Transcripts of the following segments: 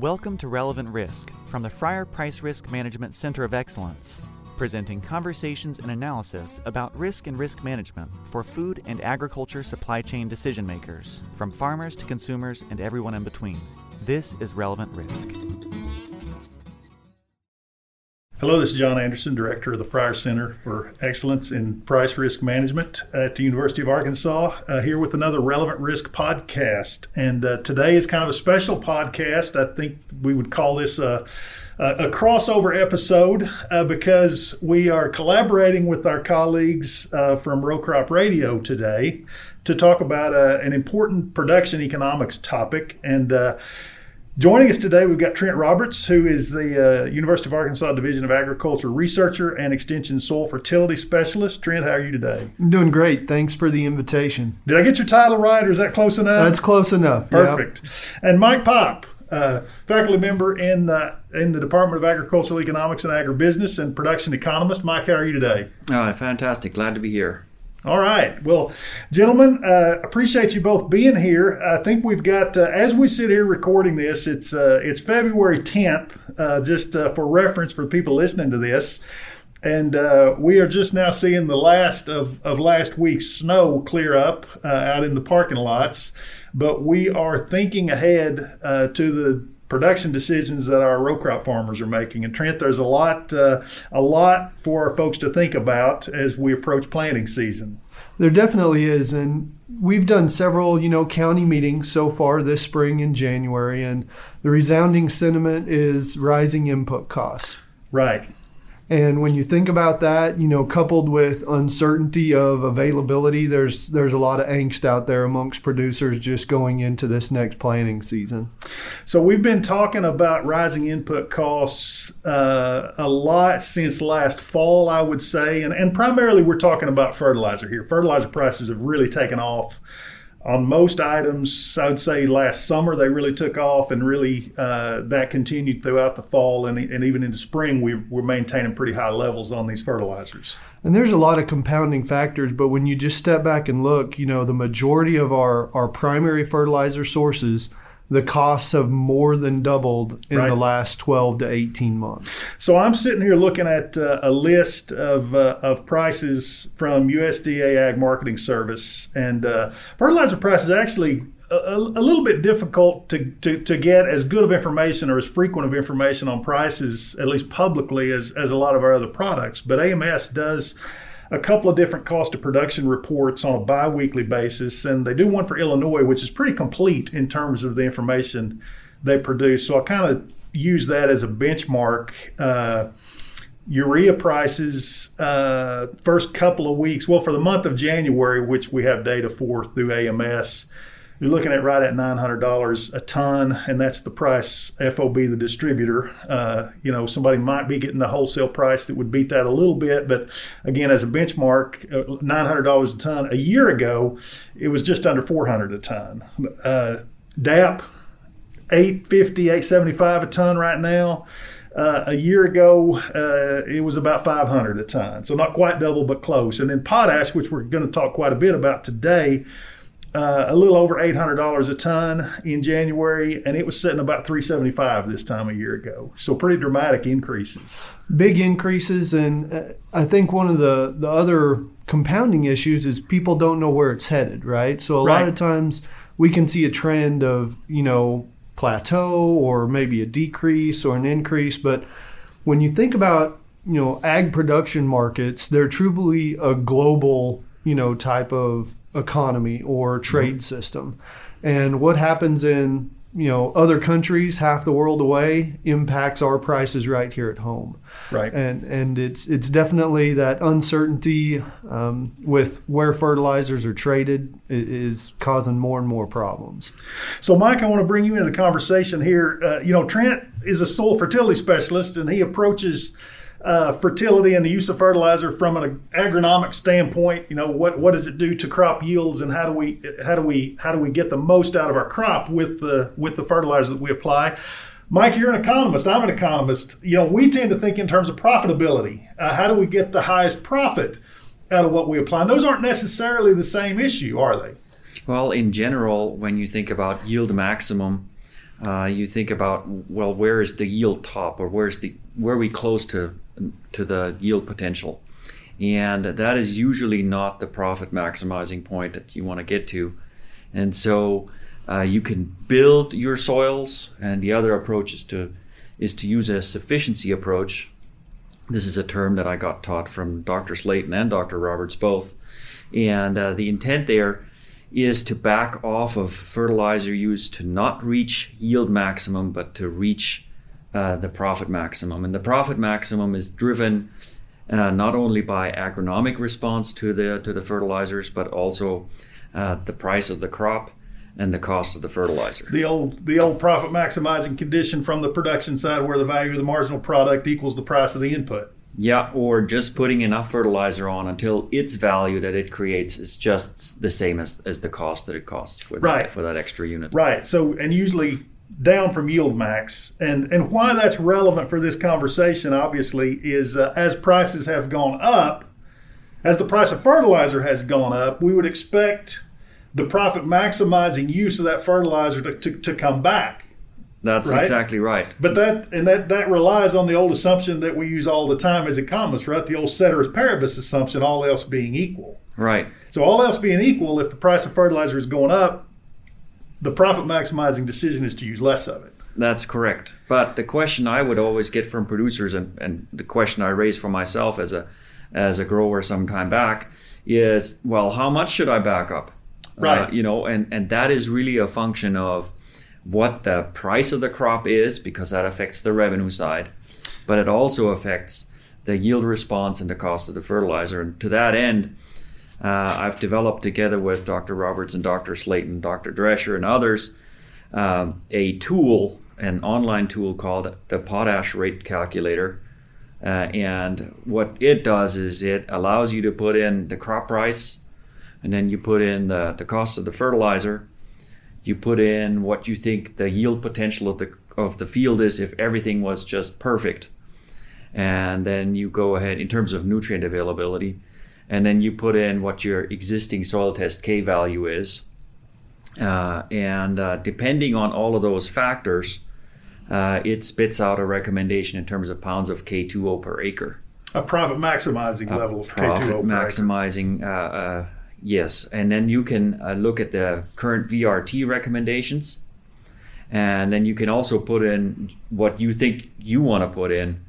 Welcome to Relevant Risk from the Fryar Price Risk Management Center of Excellence, presenting conversations and analysis about risk and risk management for food and agriculture supply chain decision makers, from farmers to consumers and everyone in between. This is Relevant Risk. Hello, this is John Anderson, Director of the Fryar Center for Excellence in Price Risk Management at the University of Arkansas, uh, here with another Relevant Risk podcast. And uh, today is kind of a special podcast. I think we would call this a, a, a crossover episode uh, because we are collaborating with our colleagues uh, from Row Crop Radio today to talk about uh, an important production economics topic. And uh, Joining us today, we've got Trent Roberts, who is the uh, University of Arkansas Division of Agriculture researcher and Extension Soil Fertility Specialist. Trent, how are you today? I'm doing great. Thanks for the invitation. Did I get your title right, or is that close enough? That's close enough. Perfect. Yep. And Mike Popp, uh, faculty member in the, in the Department of Agricultural Economics and Agribusiness and production economist. Mike, how are you today? Oh, fantastic. Glad to be here. All right. Well, gentlemen, uh, appreciate you both being here. I think we've got, uh, as we sit here recording this, it's uh, it's February 10th, uh, just uh, for reference for people listening to this. And uh, we are just now seeing the last of, of last week's snow clear up out in the parking lots. But we are thinking ahead to the production decisions that our row crop farmers are making. And Trent, there's a lot, uh, a lot for folks to think about as we approach planting season. There definitely is, and we've done several, you know, county meetings so far this spring in January, and the resounding sentiment is rising input costs. Right. And when you think about that, you know, coupled with uncertainty of availability, there's there's a lot of angst out there amongst producers just going into this next planting season. So we've been talking about rising input costs uh, a lot since last fall, I would say, and and primarily we're talking about fertilizer here. Fertilizer prices have really taken off on most items, I would say last summer they really took off, and really uh, that continued throughout the fall and, and even into spring. We were maintaining pretty high levels on these fertilizers. And there's a lot of compounding factors, but when you just step back and look, you know, the majority of our, our primary fertilizer sources the costs have more than doubled in right. the last 12 to 18 months. So I'm sitting here looking at uh, a list of, uh, of prices from USDA Ag Marketing Service, and uh, fertilizer prices actually a, a, little bit difficult to, to, to get as good of information or as frequent of information on prices, at least publicly, as, as a lot of our other products. But AMS does a couple of different cost of production reports on a biweekly basis, and they do one for Illinois, which is pretty complete in terms of the information they produce. So I kind of use that as a benchmark. Uh, urea prices uh, first couple of weeks, well, for the month of January, which we have data for through AMS, you're looking at right at $900 a ton, and that's the price FOB the distributor. Uh, you know, somebody might be getting a wholesale price that would beat that a little bit, but again, as a benchmark, uh, $900 a ton. A year ago, it was just under 400 a ton. Uh, DAP, 850, 875 a ton right now. Uh, a year ago, uh, it was about 500 a ton, so not quite double, but close. And then potash, which we're going to talk quite a bit about today, uh, a little over $800 a ton in January, and it was sitting about 375 this time a year ago. So pretty dramatic increases. Big increases, and uh, I think one of the, the other compounding issues is people don't know where it's headed, right? So a right. lot of times we can see a trend of, you know, plateau or maybe a decrease or an increase, but when you think about you know ag production markets, they're truly a global you know type of economy or trade mm-hmm. system. And what happens in you know other countries half the world away impacts our prices right here at home right and and it's it's definitely that uncertainty um, with where fertilizers are traded is causing more and more problems so mike i want to bring you into the conversation here uh, you know trent is a soil fertility specialist and he approaches uh, fertility and the use of fertilizer from an agronomic standpoint. You know, what what does it do to crop yields, and how do we how do we how do we get the most out of our crop with the with the fertilizer that we apply? Mike, you're an economist. I'm an economist. You know, we tend to think in terms of profitability. Uh, how do we get the highest profit out of what we apply? And those aren't necessarily the same issue, are they? Well, in general, when you think about yield maximum, uh, you think about well, where is the yield top, or where's the where are we close to to the yield potential, and that is usually not the profit maximizing point that you want to get to, and so uh, you can build your soils, and the other approach is to is to use a sufficiency approach. This is a term that I got taught from Dr. Slaton and Dr. Roberts both, and uh, the intent there is to back off of fertilizer use to not reach yield maximum, but to reach uh, the profit maximum. And the profit maximum is driven uh, not only by agronomic response to the to the fertilizers, but also uh, the price of the crop and the cost of the fertilizer. It's the old the old profit maximizing condition from the production side, where the value of the marginal product equals the price of the input. Yeah, or just putting enough fertilizer on until its value that it creates is just the same as, as the cost that it costs for right. for that extra unit. Right. So, and usually down from yield max. And and why that's relevant for this conversation, obviously, is uh, as prices have gone up, as the price of fertilizer has gone up, we would expect the profit maximizing use of that fertilizer to, to, to come back. That's right? exactly right. But that and that that relies on the old assumption that we use all the time as economists, right? The old ceteris paribus assumption, all else being equal. Right. So all else being equal, if the price of fertilizer is going up, the profit maximizing decision is to use less of it. That's correct. But the question I would always get from producers, and, and the question I raise for myself as a as a grower some time back, is well, how much should I back up? Right. Uh, you know, and and that is really a function of what the price of the crop is because that affects the revenue side, but it also affects the yield response and the cost of the fertilizer. And to that end, uh, I've developed together with Dr. Roberts and Dr. Slaton, Dr. Drescher, and others um, a tool, an online tool called the Potash Rate Calculator. Uh, and what it does is it allows you to put in the crop price, and then you put in the, the cost of the fertilizer, you put in what you think the yield potential of the of the field is if everything was just perfect and then you go ahead in terms of nutrient availability and then you put in what your existing soil test k value is. Uh, and uh, depending on all of those factors uh, it spits out a recommendation in terms of pounds of k2o per acre. A profit maximizing a level of profit K2O maximizing uh, uh, Yes, and then you can uh, look at the current VRT recommendations, and then you can also put in what you think you want to put in,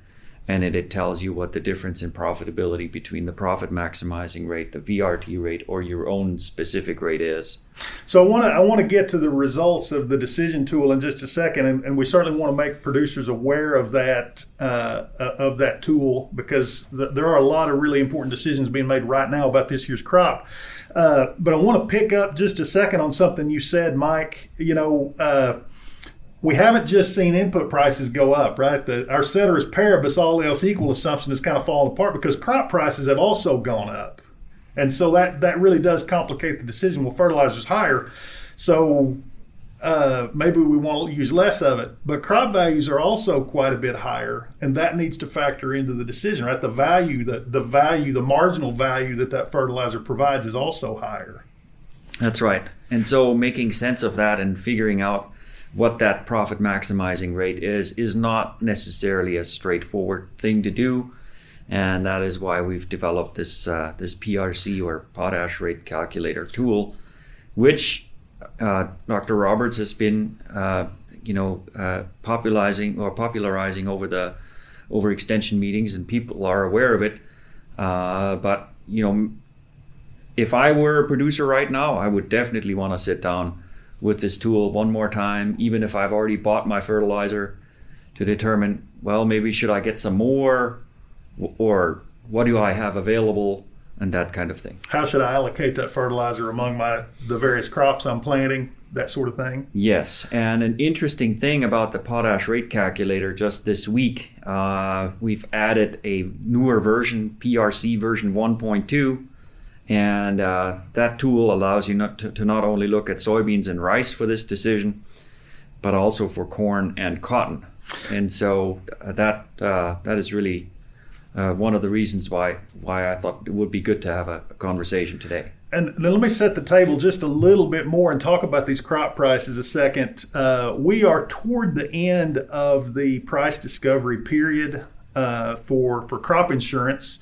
and it, it tells you what the difference in profitability between the profit maximizing rate, the VRT rate, or your own specific rate is. So I want to I want to get to the results of the decision tool in just a second, and, and we certainly want to make producers aware of that uh, uh of that tool because th- there are a lot of really important decisions being made right now about this year's crop. Uh, but I want to pick up just a second on something you said, Mike. You know, uh, we haven't just seen input prices go up, right? The, our ceteris paribus, all else equal assumption is kind of falling apart because crop prices have also gone up. And so that, that really does complicate the decision. Well, fertilizer's higher. So uh, maybe we want to use less of it. But crop values are also quite a bit higher, and that needs to factor into the decision, right? The value, the, the value, the marginal value that that fertilizer provides is also higher. That's right. And so making sense of that and figuring out what that profit maximizing rate is is not necessarily a straightforward thing to do. And that is why we've developed this uh, this PRC or potash rate calculator tool, which uh, Dr. Roberts has been, uh, you know, uh, popularizing or popularizing over the over extension meetings, and people are aware of it. Uh, but you know, if I were a producer right now, I would definitely want to sit down with this tool one more time, even if I've already bought my fertilizer, to determine, well, maybe should I get some more, or what do I have available and that kind of thing. How should I allocate that fertilizer among my the various crops I'm planting? That sort of thing. Yes, and an interesting thing about the potash rate calculator just this week, uh, we've added a newer version, PRC version 1.2, and uh, that tool allows you not to, to not only look at soybeans and rice for this decision, but also for corn and cotton. And so uh, that uh, that is really uh, one of the reasons why why I thought it would be good to have a, a, conversation today. and let me set the table just a little bit more and talk about these crop prices a second. Uh, we are toward the end of the price discovery period uh, for for crop insurance,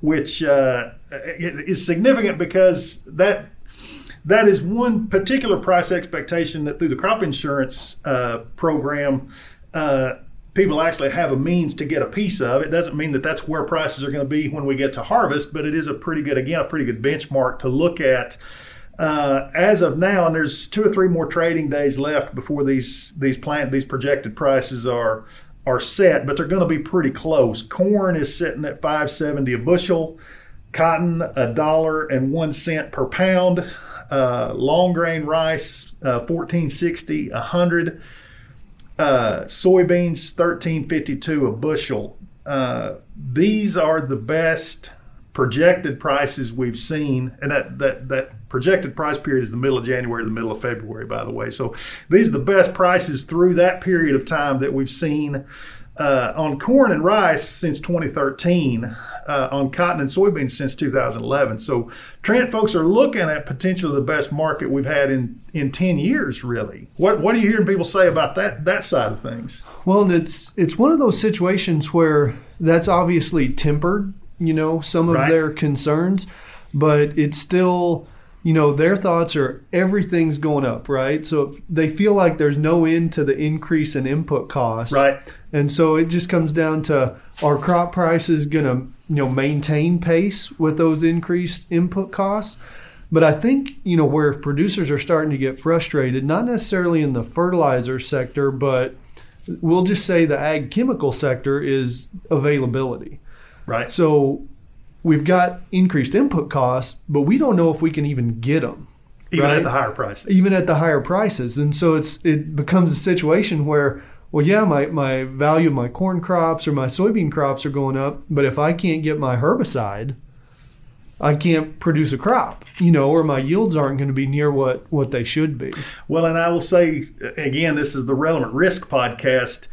which uh, is significant because that that is one particular price expectation that through the crop insurance uh, program uh, people actually have a means to get a piece of. It doesn't mean that that's where prices are going to be when we get to harvest, but it is a pretty good, again, a pretty good benchmark to look at. Uh, as of now, and there's two or three more trading days left before these these plant these projected prices are are set, but they're going to be pretty close. Corn is sitting at 570 a bushel, cotton a dollar and one cent per pound, uh, long grain rice uh, 1460 a hundred uh, soybeans, thirteen fifty two a bushel. Uh, these are the best projected prices we've seen, and that that that projected price period is the middle of January to the middle of February, by the way. So these are the best prices through that period of time that we've seen uh, on corn and rice since 2013, uh, on cotton and soybeans since 2011. So Trent folks are looking at potentially the best market we've had in, in 10 years, really. What what are you hearing people say about that that side of things? Well, and it's it's one of those situations where that's obviously tempered, you know, some of right. their concerns, but it's still you know, their thoughts are everything's going up, right? So they feel like there's no end to the increase in input costs. Right. And so it just comes down to are crop prices going to, you know, maintain pace with those increased input costs? But I think, you know, where producers are starting to get frustrated, not necessarily in the fertilizer sector, but we'll just say the ag chemical sector is availability. Right. So we've got increased input costs, but we don't know if we can even get them. Even right? at the higher prices. Even at the higher prices. And so it's it becomes a situation where, well, yeah, my, my value of my corn crops or my soybean crops are going up, but if I can't get my herbicide, I can't produce a crop, you know, or my yields aren't going to be near what, what they should be. Well, and I will say, again, this is the Relevant Risk podcast.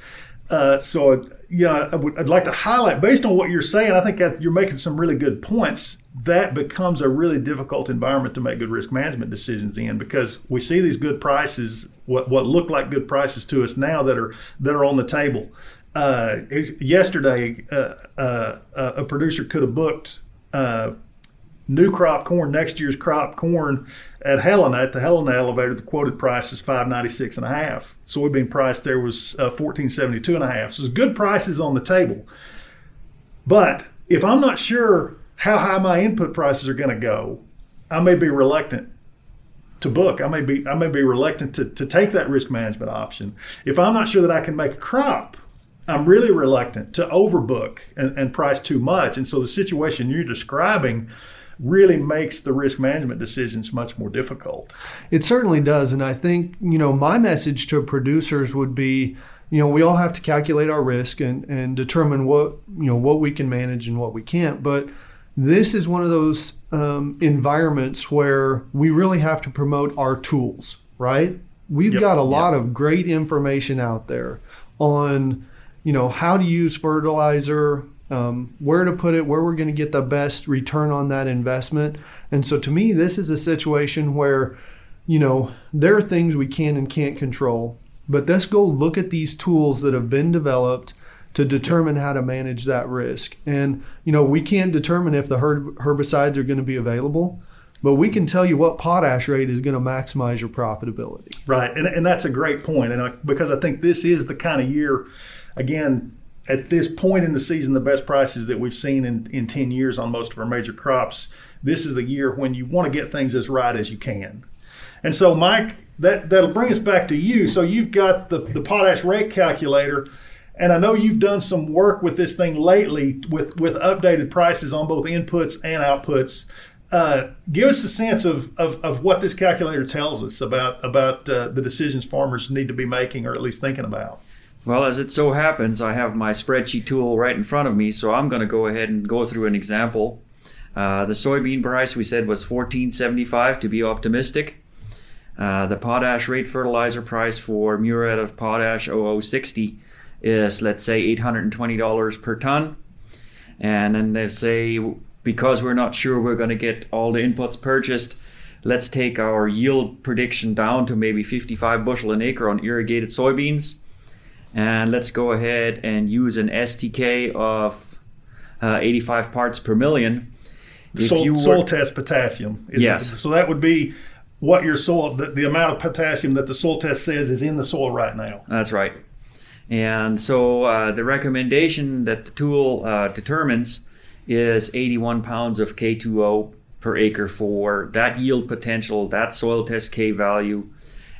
Uh, so yeah, I would, I'd like to highlight based on what you're saying. I think you're making some really good points. That becomes a really difficult environment to make good risk management decisions in because we see these good prices, what what look like good prices to us now that are that are on the table. Uh, yesterday, uh, uh, a producer could have booked uh, new crop corn, next year's crop corn at Helena, at the Helena elevator, the quoted price is 596 and a. Soybean price there was uh, 1472 and a half. So there's good prices on the table. But if I'm not sure how high my input prices are going to go, I may be reluctant to book. I may be I may be reluctant to, to take that risk management option. If I'm not sure that I can make a crop, I'm really reluctant to overbook and, and price too much. And so the situation you're describing really makes the risk management decisions much more difficult. It certainly does. And I think, you know, my message to producers would be, you know, we all have to calculate our risk and, and determine what, you know, what we can manage and what we can't. But this is one of those um, environments where we really have to promote our tools, right? We've yep. got a lot yep. of great information out there on, you know, how to use fertilizer, um, where to put it, where we're going to get the best return on that investment. And so to me, this is a situation where, you know, there are things we can and can't control, but let's go look at these tools that have been developed to determine how to manage that risk. And, you know, we can't determine if the herbicides are going to be available, but we can tell you what potash rate is going to maximize your profitability. Right. And, and that's a great point. And I, because I think this is the kind of year, again, at this point in the season, the best prices that we've seen in, in 10 years on most of our major crops. This is the year when you want to get things as right as you can. And so, Mike, that, that'll bring us back to you. So, you've got the, the potash rate calculator, and I know you've done some work with this thing lately with, with updated prices on both inputs and outputs. Uh, give us a sense of, of, of, what this calculator tells us about, about uh, the decisions farmers need to be making or at least thinking about. Well, as it so happens, I have my spreadsheet tool right in front of me, so I'm going to go ahead and go through an example. Uh, the soybean price we said was 14.75 to be optimistic. Uh, the potash rate fertilizer price for muriate of potash 0060 is let's say $820 per ton. And then they say because we're not sure we're going to get all the inputs purchased, let's take our yield prediction down to maybe 55 bushel an acre on irrigated soybeans. And let's go ahead and use an STK of uh, 85 parts per million. Soil, were, test potassium. yes. It? So that would be what your soil, the, the amount of potassium that the soil test says is in the soil right now. That's right. And so uh, the recommendation that the tool uh, determines is 81 pounds of K2O per acre for that yield potential, that soil test K value.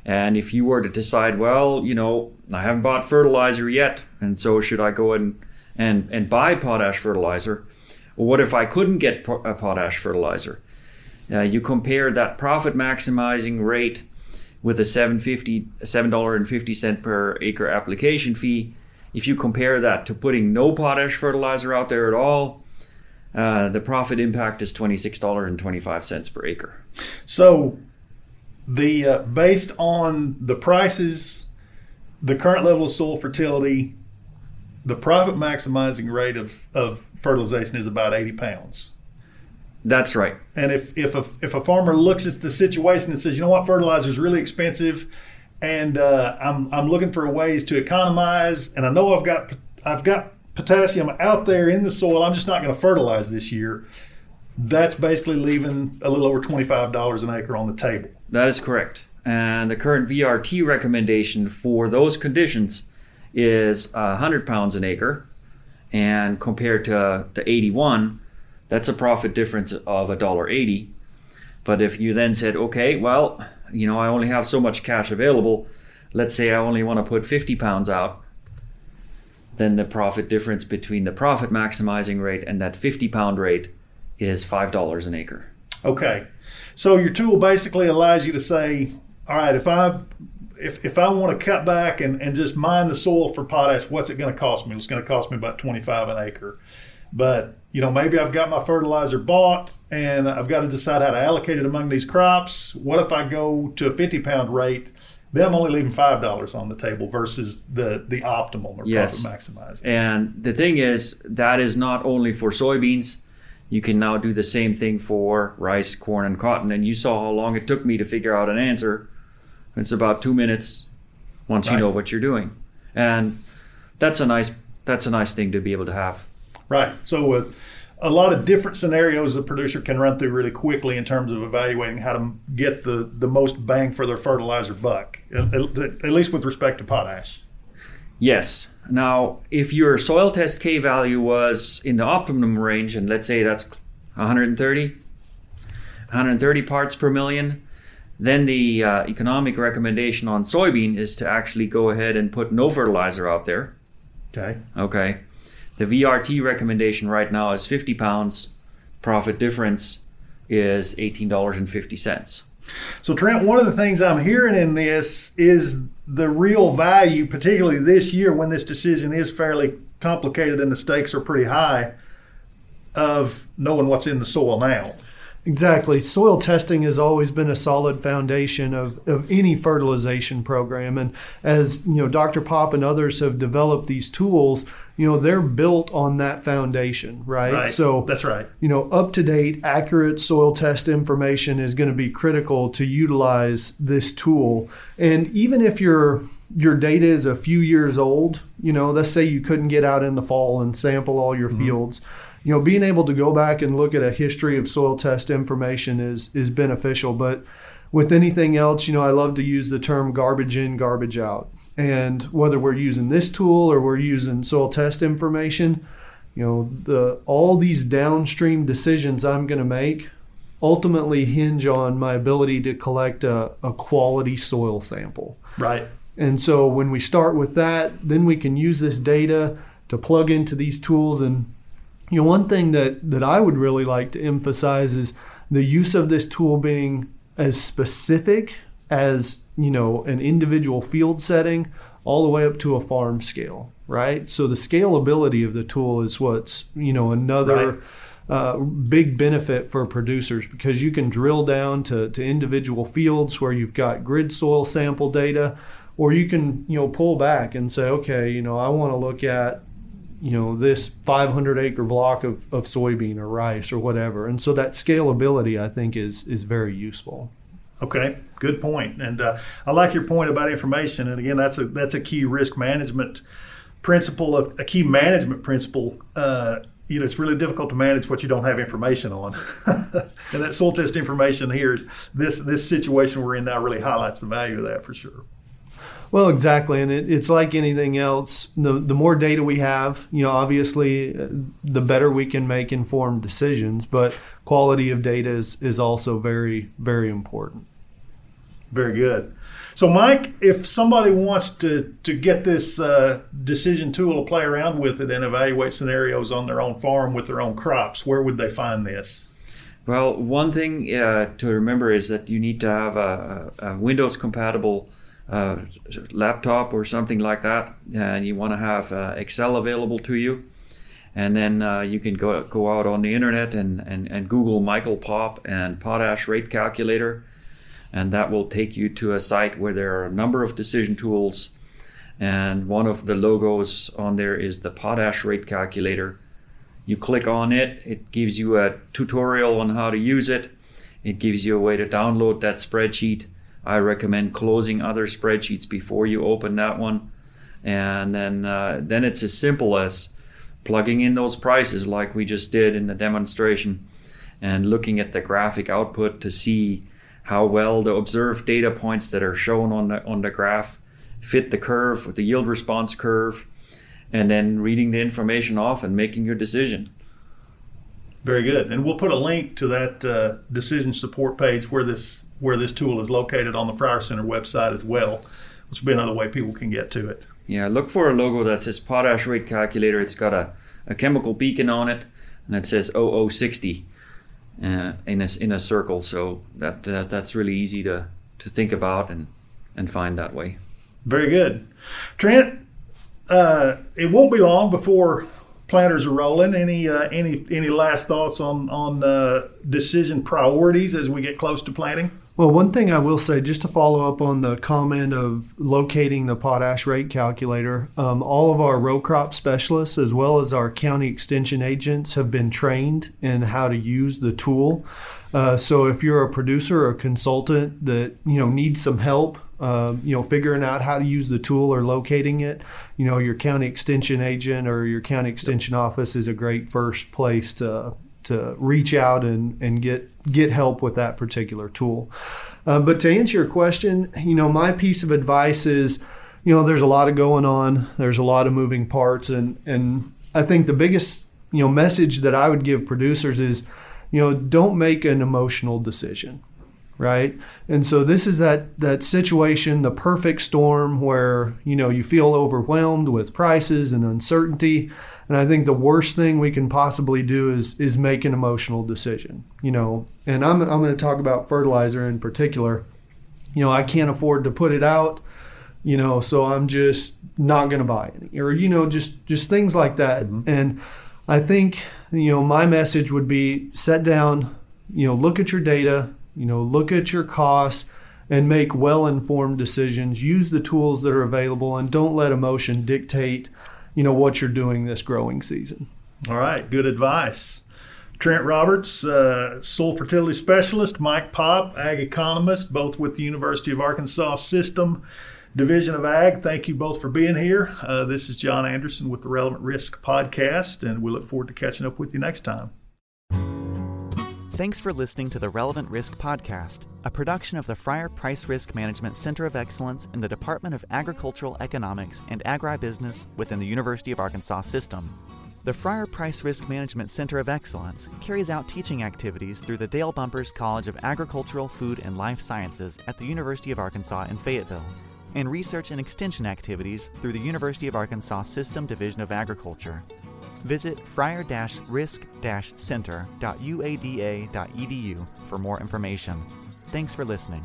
And if you were to decide, well, you know, I haven't bought fertilizer yet, and so should I go and and and buy potash fertilizer? Well, what if I couldn't get a potash fertilizer? Uh, you compare that profit maximizing rate with a 750 $7.50 per acre application fee. If you compare that to putting no potash fertilizer out there at all, uh, the profit impact is $26.25 per acre. So, the uh, based on the prices, the current level of soil fertility, the profit maximizing rate of, of fertilization is about 80 pounds. That's right. And if, if, a, if a farmer looks at the situation and says, you know what, fertilizer is really expensive and uh, I'm, I'm looking for ways to economize and I know I've got, I've got potassium out there in the soil. I'm just not going to fertilize this year. That's basically leaving a little over $25 an acre on the table. That is correct. And the current VRT recommendation for those conditions is 100 pounds an acre. And compared to the 81, that's a profit difference of $1.80. But if you then said, okay, well, you know, I only have so much cash available. Let's say I only want to put 50 pounds out then the profit difference between the profit maximizing rate and that 50 pound rate is $5 an acre. Okay. So your tool basically allows you to say, all right, if I if, if I want to cut back and, and just mine the soil for potash, what's it going to cost me? It's going to cost me about 25 an acre. But, you know, maybe I've got my fertilizer bought and I've got to decide how to allocate it among these crops. What if I go to a 50 pound rate then I'm only leaving five dollars on the table versus the the optimal or yes. profit maximizing. And the thing is, that is not only for soybeans. You can now do the same thing for rice, corn, and cotton. And you saw how long it took me to figure out an answer. It's about two minutes once right. you know what you're doing, and that's a nice that's a nice thing to be able to have. Right. So. Uh, a lot of different scenarios the producer can run through really quickly in terms of evaluating how to get the, the most bang for their fertilizer buck, at, at least with respect to potash. Yes. Now, if your soil test K value was in the optimum range, and let's say that's 130, 130 parts per million, then the uh, economic recommendation on soybean is to actually go ahead and put no fertilizer out there. Okay. Okay. The VRT recommendation right now is 50 pounds. Profit difference is $18.50. So, Trent, one of the things I'm hearing in this is the real value, particularly this year when this decision is fairly complicated and the stakes are pretty high, of knowing what's in the soil now. Exactly. Soil testing has always been a solid foundation of, of any fertilization program. And as you know, Dr. Popp and others have developed these tools, you know they're built on that foundation right? right so that's right you know up to date accurate soil test information is going to be critical to utilize this tool and even if your your data is a few years old you know let's say you couldn't get out in the fall and sample all your mm-hmm. fields you know being able to go back and look at a history of soil test information is is beneficial but with anything else you know i love to use the term garbage in garbage out and whether we're using this tool or we're using soil test information, you know, the all these downstream decisions I'm going to make ultimately hinge on my ability to collect a, a quality soil sample. Right. And so when we start with that, then we can use this data to plug into these tools. And you know, one thing that that I would really like to emphasize is the use of this tool being as specific as you know an individual field setting all the way up to a farm scale right so the scalability of the tool is what's you know another right. uh, big benefit for producers because you can drill down to, to individual fields where you've got grid soil sample data or you can you know pull back and say okay you know i want to look at you know this 500 acre block of, of soybean or rice or whatever and so that scalability i think is is very useful okay good point and uh, i like your point about information and again that's a that's a key risk management principle a, key management principle uh, you know, it's really difficult to manage what you don't have information on. and that soil test information here, this this situation we're in now really highlights the value of that for sure. Well, exactly, and it, it's like anything else. The the more data we have, you know, obviously, uh, the better we can make informed decisions. But quality of data is is also very very important. Very good. So, Mike, if somebody wants to to get this uh, decision tool to play around with it and evaluate scenarios on their own farm with their own crops, where would they find this? Well, one thing uh, to remember is that you need to have a, a Windows compatible uh, laptop or something like that, and you want to have uh, Excel available to you. And then uh, you can go go out on the internet and, and, and Google Michael Popp and potash rate calculator and that will take you to a site where there are a number of decision tools and one of the logos on there is the potash rate calculator you click on it it gives you a tutorial on how to use it it gives you a way to download that spreadsheet i recommend closing other spreadsheets before you open that one and then uh, then it's as simple as plugging in those prices like we just did in the demonstration and looking at the graphic output to see how well the observed data points that are shown on the on the graph fit the curve, with the yield response curve, and then reading the information off and making your decision. Very good, and we'll put a link to that uh, decision support page where this where this tool is located on the Fryar Center website as well, which will be another way people can get to it. Yeah, look for a logo that says potash rate calculator. It's got a, a chemical beacon on it, and it says 0060 uh, in a in a circle. So that, that that's really easy to to think about and and find that way. Very good, Trent. Uh, it won't be long before planters are rolling. Any uh, any any last thoughts on on uh, decision priorities as we get close to planting? Well, one thing I will say, just to follow up on the comment of locating the potash rate calculator, um, all of our row crop specialists, as well as our county extension agents, have been trained in how to use the tool. Uh, so if you're a producer or consultant that you know needs some help, uh, you know figuring out how to use the tool or locating it, you know your county extension agent or your county extension office is a great first place to to reach out and, and get get help with that particular tool. Uh, but to answer your question, you know, my piece of advice is, you know, there's a lot of going on. There's a lot of moving parts, and and I think the biggest you know message that I would give producers is, you know, don't make an emotional decision right? And so this is that that situation the perfect storm where you know you feel overwhelmed with prices and uncertainty. And i think the worst thing we can possibly do is is make an emotional decision you know? And i'm, I'm going to talk about fertilizer in particular. You know i can't afford to put it out you know so i'm just not going to buy any. Or you know just just things like that. Mm-hmm. and i think you know my message would be set down you know look at your data you know, look at your costs and make well informed decisions. Use the tools that are available and don't let emotion dictate, you know, what you're doing this growing season. All right, good advice. Trent Roberts, uh, soil fertility specialist, Mike Popp, ag economist, both with the University of Arkansas System Division of Ag. Thank you both for being here. Uh, this is John Anderson with the Relevant Risk Podcast, and we look forward to catching up with you next time. Thanks for listening to the Relevant Risk Podcast, a production of the Fryar Price Risk Management Center of Excellence in the Department of Agricultural Economics and Agribusiness within the University of Arkansas System. The Fryar Price Risk Management Center of Excellence carries out teaching activities through the Dale Bumpers College of Agricultural, Food, and Life Sciences at the University of Arkansas in Fayetteville, and research and extension activities through the University of Arkansas System Division of Agriculture. Visit fryar-risk-center.uada.edu for more information. Thanks for listening.